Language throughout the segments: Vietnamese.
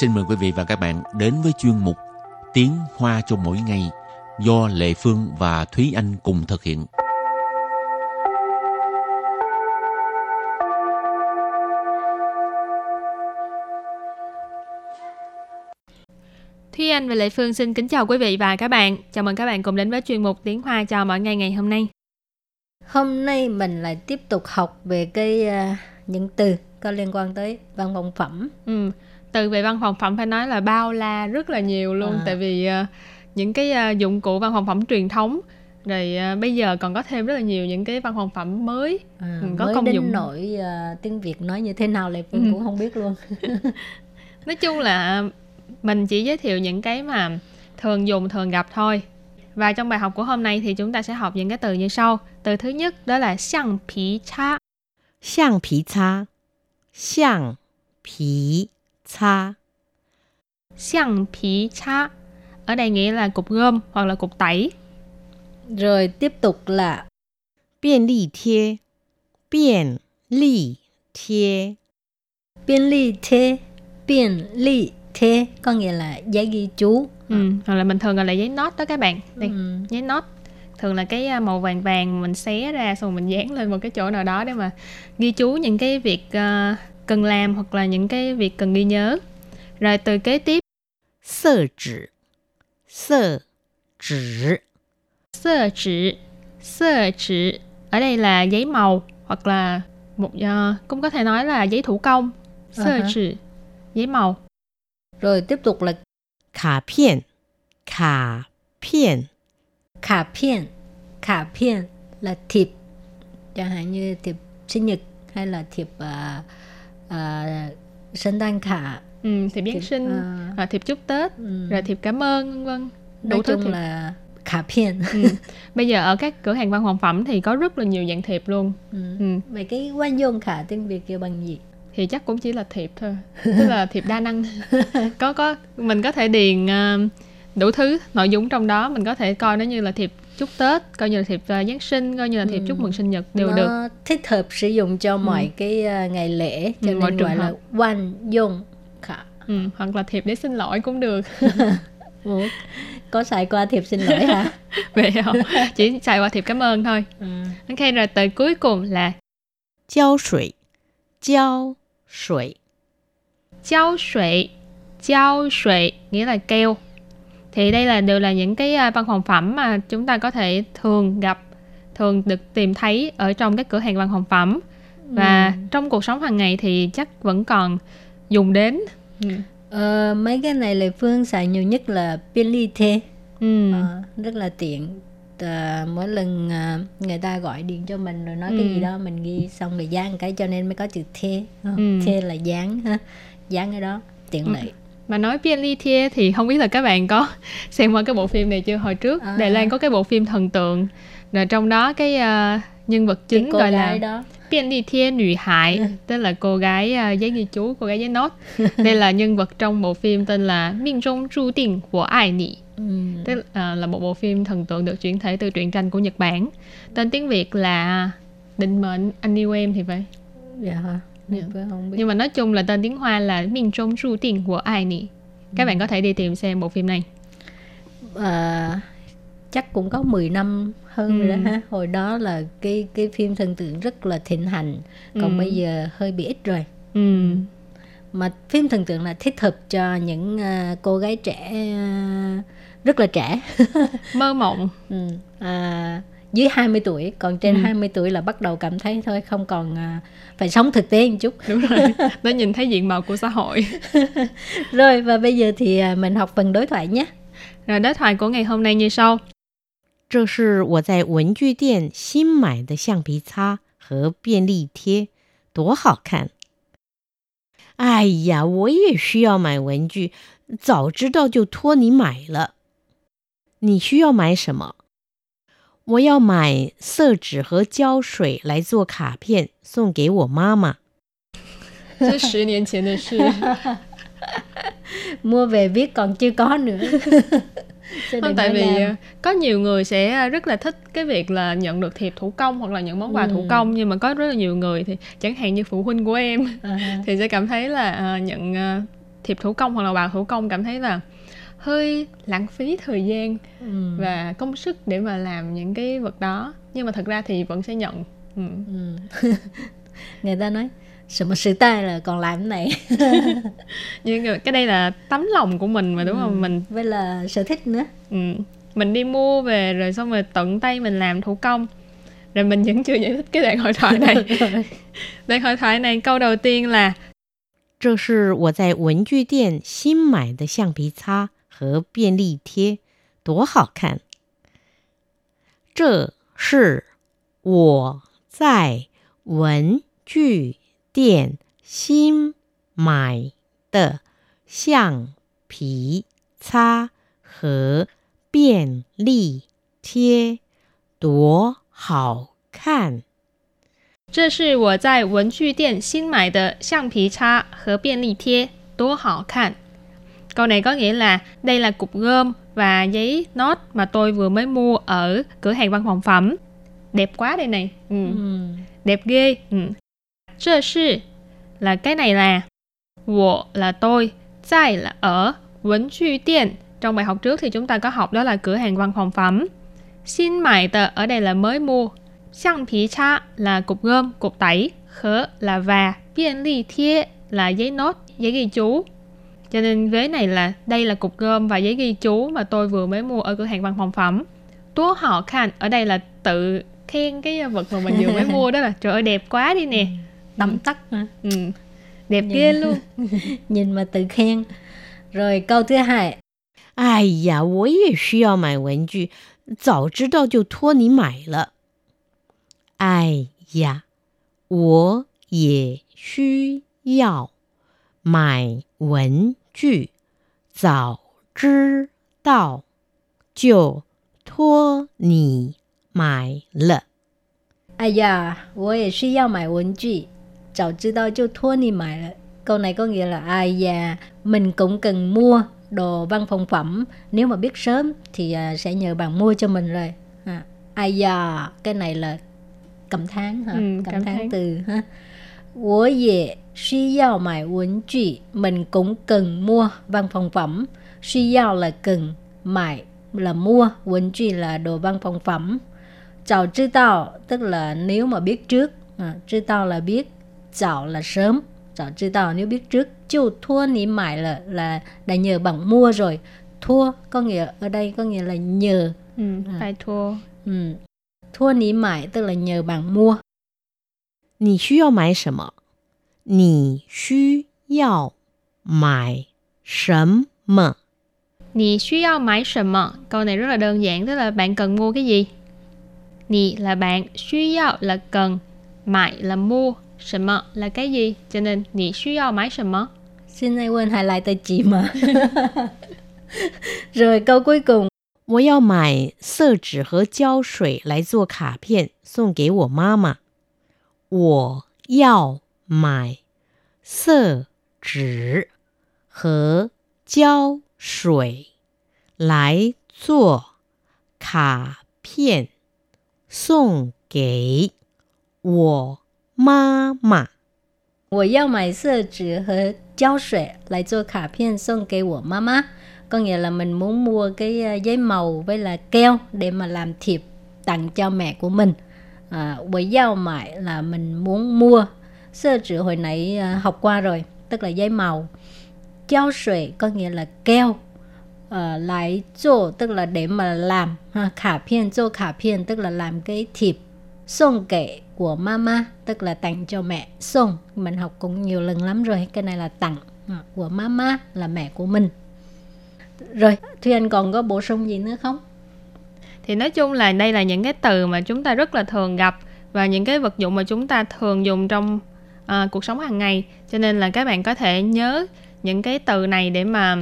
xin mời quý vị và các bạn đến với chuyên mục Tiếng Hoa cho mỗi ngày do Lệ Phương và Thúy Anh cùng thực hiện. Thúy Anh và Lệ Phương xin kính chào quý vị và các bạn. Chào mừng các bạn cùng đến với chuyên mục Tiếng Hoa cho mỗi ngày ngày hôm nay. Hôm nay mình lại tiếp tục học về cái uh, những từ có liên quan tới văn phòng phẩm. Ừ, từ về văn phòng phẩm phải nói là bao la rất là nhiều luôn. À. tại vì uh, những cái uh, dụng cụ văn phòng phẩm truyền thống rồi uh, bây giờ còn có thêm rất là nhiều những cái văn phòng phẩm mới. À, có mới công đến dụng. nổi uh, tiếng việt nói như thế nào lại ừ. cũng không biết luôn. Nói chung là mình chỉ giới thiệu những cái mà thường dùng thường gặp thôi. Và trong bài học của hôm nay thì chúng ta sẽ học những cái từ như sau. Từ thứ nhất đó là xiang pí cha. Xiang pí cha. Xiang pí cha. Xiang pí cha. Ở đây nghĩa là cục gom hoặc là cục tẩy. Rồi tiếp tục là biên ly thiê biên ly thiê biên ly thiê biên ly thế có nghĩa là giấy ghi chú. Ừ, hoặc là mình thường gọi là giấy nốt đó các bạn. Đây ừ. giấy nốt. Thường là cái à, màu vàng vàng mình xé ra xong mình dán lên một cái chỗ nào đó để mà ghi chú những cái việc uh, cần làm hoặc là những cái việc cần ghi nhớ. Rồi từ kế tiếp. Sơ chỉ. Sơ chỉ. Sơ chỉ. Sơ chỉ. Ở đây là giấy màu hoặc là một uh, cũng có thể nói là giấy thủ công. Sơ uh-huh. À chỉ. Giấy màu. Rồi tiếp tục là Cà piên. Cà piên. Cà piên. Cà piên là thiệp. Chẳng hạn như thiệp sinh nhật hay là thiệp uh, uh, sinh đan khả ừ, thiệp giáng sinh à, thiệp chúc tết ừ. rồi thiệp cảm ơn vân vân nói chung thiệp. là khả phiền ừ. bây giờ ở các cửa hàng văn phòng phẩm thì có rất là nhiều dạng thiệp luôn ừ. Ừ. vậy cái quan dùng khả tiếng việt kêu bằng gì thì chắc cũng chỉ là thiệp thôi tức là thiệp đa năng có có mình có thể điền uh, đủ thứ nội dung trong đó mình có thể coi nó như là thiệp chúc tết coi như là thiệp uh, giáng sinh coi như là thiệp ừ. chúc mừng sinh nhật đều nó được. thích hợp sử dụng cho ừ. mọi cái uh, ngày lễ cho ừ, nên gọi hợp. là quan dùng khả. Ừ, hoặc là thiệp để xin lỗi cũng được. Ủa, có xài qua thiệp xin lỗi hả? Vậy không chỉ xài qua thiệp cảm ơn thôi. Ừ. ok rồi từ cuối cùng là giao sủy giao sủy Giao sủy Giao sủy nghĩa là keo Thì đây là đều là những cái à, văn phòng phẩm mà chúng ta có thể thường gặp Thường được tìm thấy ở trong các cửa hàng văn phòng phẩm Và ừ. trong cuộc sống hàng ngày thì chắc vẫn còn dùng đến ừ. ờ, Mấy cái này là Phương xài nhiều nhất là biên ly thê ừ. ờ, Rất là tiện uh, mỗi lần uh, người ta gọi điện cho mình rồi nói ừ. cái gì đó mình ghi xong rồi dán cái cho nên mới có chữ thê ừ. thê là dán ha dán cái đó tiện ừ. Mà nói Pian Li Thie thì không biết là các bạn có xem qua cái bộ phim này chưa? Hồi trước à. Đài Loan có cái bộ phim thần tượng. Rồi trong đó cái uh, nhân vật chính gọi là đó. Pian Li Thie Nữ Hại tức là cô gái uh, giấy ghi chú cô gái giấy nốt. Đây là nhân vật trong bộ phim tên là Minh Trung Chu Định của Ai Nị. Ừ. tức à, là một bộ phim thần tượng được chuyển thể từ truyện tranh của Nhật Bản. Tên tiếng Việt là định mệnh anh yêu em thì phải? Dạ hả dạ. không biết. nhưng mà nói chung là tên tiếng Hoa là Minh Trung Su Tiền của ai nị các ừ. bạn có thể đi tìm xem bộ phim này à, chắc cũng có 10 năm hơn ừ. rồi đó ha hồi đó là cái cái phim thần tượng rất là thịnh hành còn ừ. bây giờ hơi bị ít rồi ừ. mà phim thần tượng là thích hợp cho những uh, cô gái trẻ uh, rất là trẻ mơ mộng ừ. à, dưới 20 tuổi còn trên ừ. 20 tuổi là bắt đầu cảm thấy thôi không còn à, phải sống thực tế một chút đúng rồi nó nhìn thấy diện mạo của xã hội rồi và bây giờ thì à, mình học phần đối thoại nhé rồi đối thoại của ngày hôm nay như sau 这是我在文具店新买的橡皮擦和便利贴，多好看！哎呀，我也需要买文具，早知道就托你买了。你需要买什么？ 我要买色纸和胶水来做卡片，送给我妈妈。这十年前的事。Mua về viết còn chưa có nữa. không tại vì làm. có nhiều người sẽ rất là thích cái việc là nhận được thiệp thủ công hoặc là những món quà ừ. thủ công nhưng mà có rất là nhiều người thì chẳng hạn như phụ huynh của em uh-huh. thì sẽ cảm thấy là uh, nhận uh, thiệp thủ công hoặc là bào thủ công cảm thấy là hơi lãng phí thời gian ừ. và công sức để mà làm những cái vật đó nhưng mà thật ra thì vẫn sẽ nhận ừ. Ừ. người ta nói sự mà sự tay là còn làm cái này nhưng cái đây là tấm lòng của mình mà đúng ừ. không mình với là sở thích nữa ừ. mình đi mua về rồi xong rồi tận tay mình làm thủ công rồi mình vẫn chưa giải thích cái đoạn hội thoại này đoạn hội thoại này câu đầu tiên là 这是我在文具店新买的橡皮擦 和便利贴，多好看！这是我在文具店新买的橡皮擦和便利贴，多好看！这是我在文具店新买的橡皮擦和便利贴，多好看 ！Câu này có nghĩa là đây là cục gom và giấy nốt mà tôi vừa mới mua ở cửa hàng văn phòng phẩm. Đẹp quá đây này. Ừ. Ừ. Đẹp ghê. Ừ. 这是 là cái này là 我 là tôi, 在 là ở, 文具店 trong bài học trước thì chúng ta có học đó là cửa hàng văn phòng phẩm. Xin mại tờ ở đây là mới mua. Xiang phí cha là cục gom, cục tẩy. Khở là và. Biên ly thie là giấy nốt, giấy ghi chú. Cho nên vế này là đây là cục gom và giấy ghi chú mà tôi vừa mới mua ở cửa hàng văn phòng phẩm. Tố họ khan ở đây là tự khen cái vật mà mình vừa mới mua đó là trời ơi đẹp quá đi nè. Tầm tắt hả? Ừ. Đẹp ghê luôn. Nhìn mà tự khen. Rồi câu thứ hai. 哎呀，我也需要买文具，早知道就托你买了。哎呀，我也需要 买文具，早知道就托你买了。哎呀，我也需要买文具，早知道就托你买了。Câu này có nghĩa là ai da mình cũng cần mua đồ văn phòng phẩm nếu mà biết sớm thì sẽ nhờ bạn mua cho mình rồi à, ai da cái này là cảm thán hả ừ, cảm, cảm thán, thán từ ha 我也需要买文具 mình cũng cần mua văn phòng phẩm 需要 là cần mải là mua 文具 là đồ văn phòng phẩm 早知道 tức là nếu mà biết trước à, 知道 là biết 早 là sớm 早知道 nếu biết trước 就托你买 là là đã nhờ bằng mua rồi thua có nghĩa ở đây có nghĩa là nhờ ừ, à. phải thua ừ. thua ní mải tức là nhờ bằng mua 你需要买什么？你需要买什么？你需要买什么？Câu này rất là đơn giản, tức là bạn cần mua cái gì? Nì là bạn, 需要 là cần, mải là mua, 什么 là cái gì? Cho nên 你需要买什么？现在问还来得及吗？Rồi câu cuối cùng 我要买色纸和胶水来做卡片送给我妈妈。 我要买色纸和胶水来做卡片送给我妈妈。我要买色纸和胶水来做卡片送给我妈妈。có nghĩa là mình muốn mua cái ờ, giấy màu với là keo để mà làm thiệp tặng cho mẹ của mình à, với giao mại là mình muốn mua. Sơ chữ hồi nãy ờ, học qua rồi tức là giấy màu. Giao sủy có nghĩa là keo à, lại chỗ tức là để mà làm ha, khả phiên chỗ khả phiên tức là làm cái thiệp song kệ của mama tức là tặng cho mẹ song mình học cũng nhiều lần lắm rồi cái này là tặng à, của mama là mẹ của mình. Rồi thuyền Anh còn có bổ sung gì nữa không? Thì nói chung là đây là những cái từ mà chúng ta rất là thường gặp và những cái vật dụng mà chúng ta thường dùng trong uh, cuộc sống hàng ngày. Cho nên là các bạn có thể nhớ những cái từ này để mà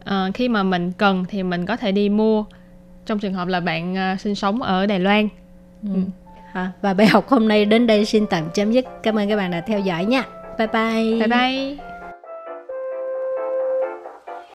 uh, khi mà mình cần thì mình có thể đi mua trong trường hợp là bạn uh, sinh sống ở Đài Loan. Ừ. Ừ. À, và bài học hôm nay đến đây xin tạm chấm dứt. Cảm ơn các bạn đã theo dõi nha. Bye bye. Bye bye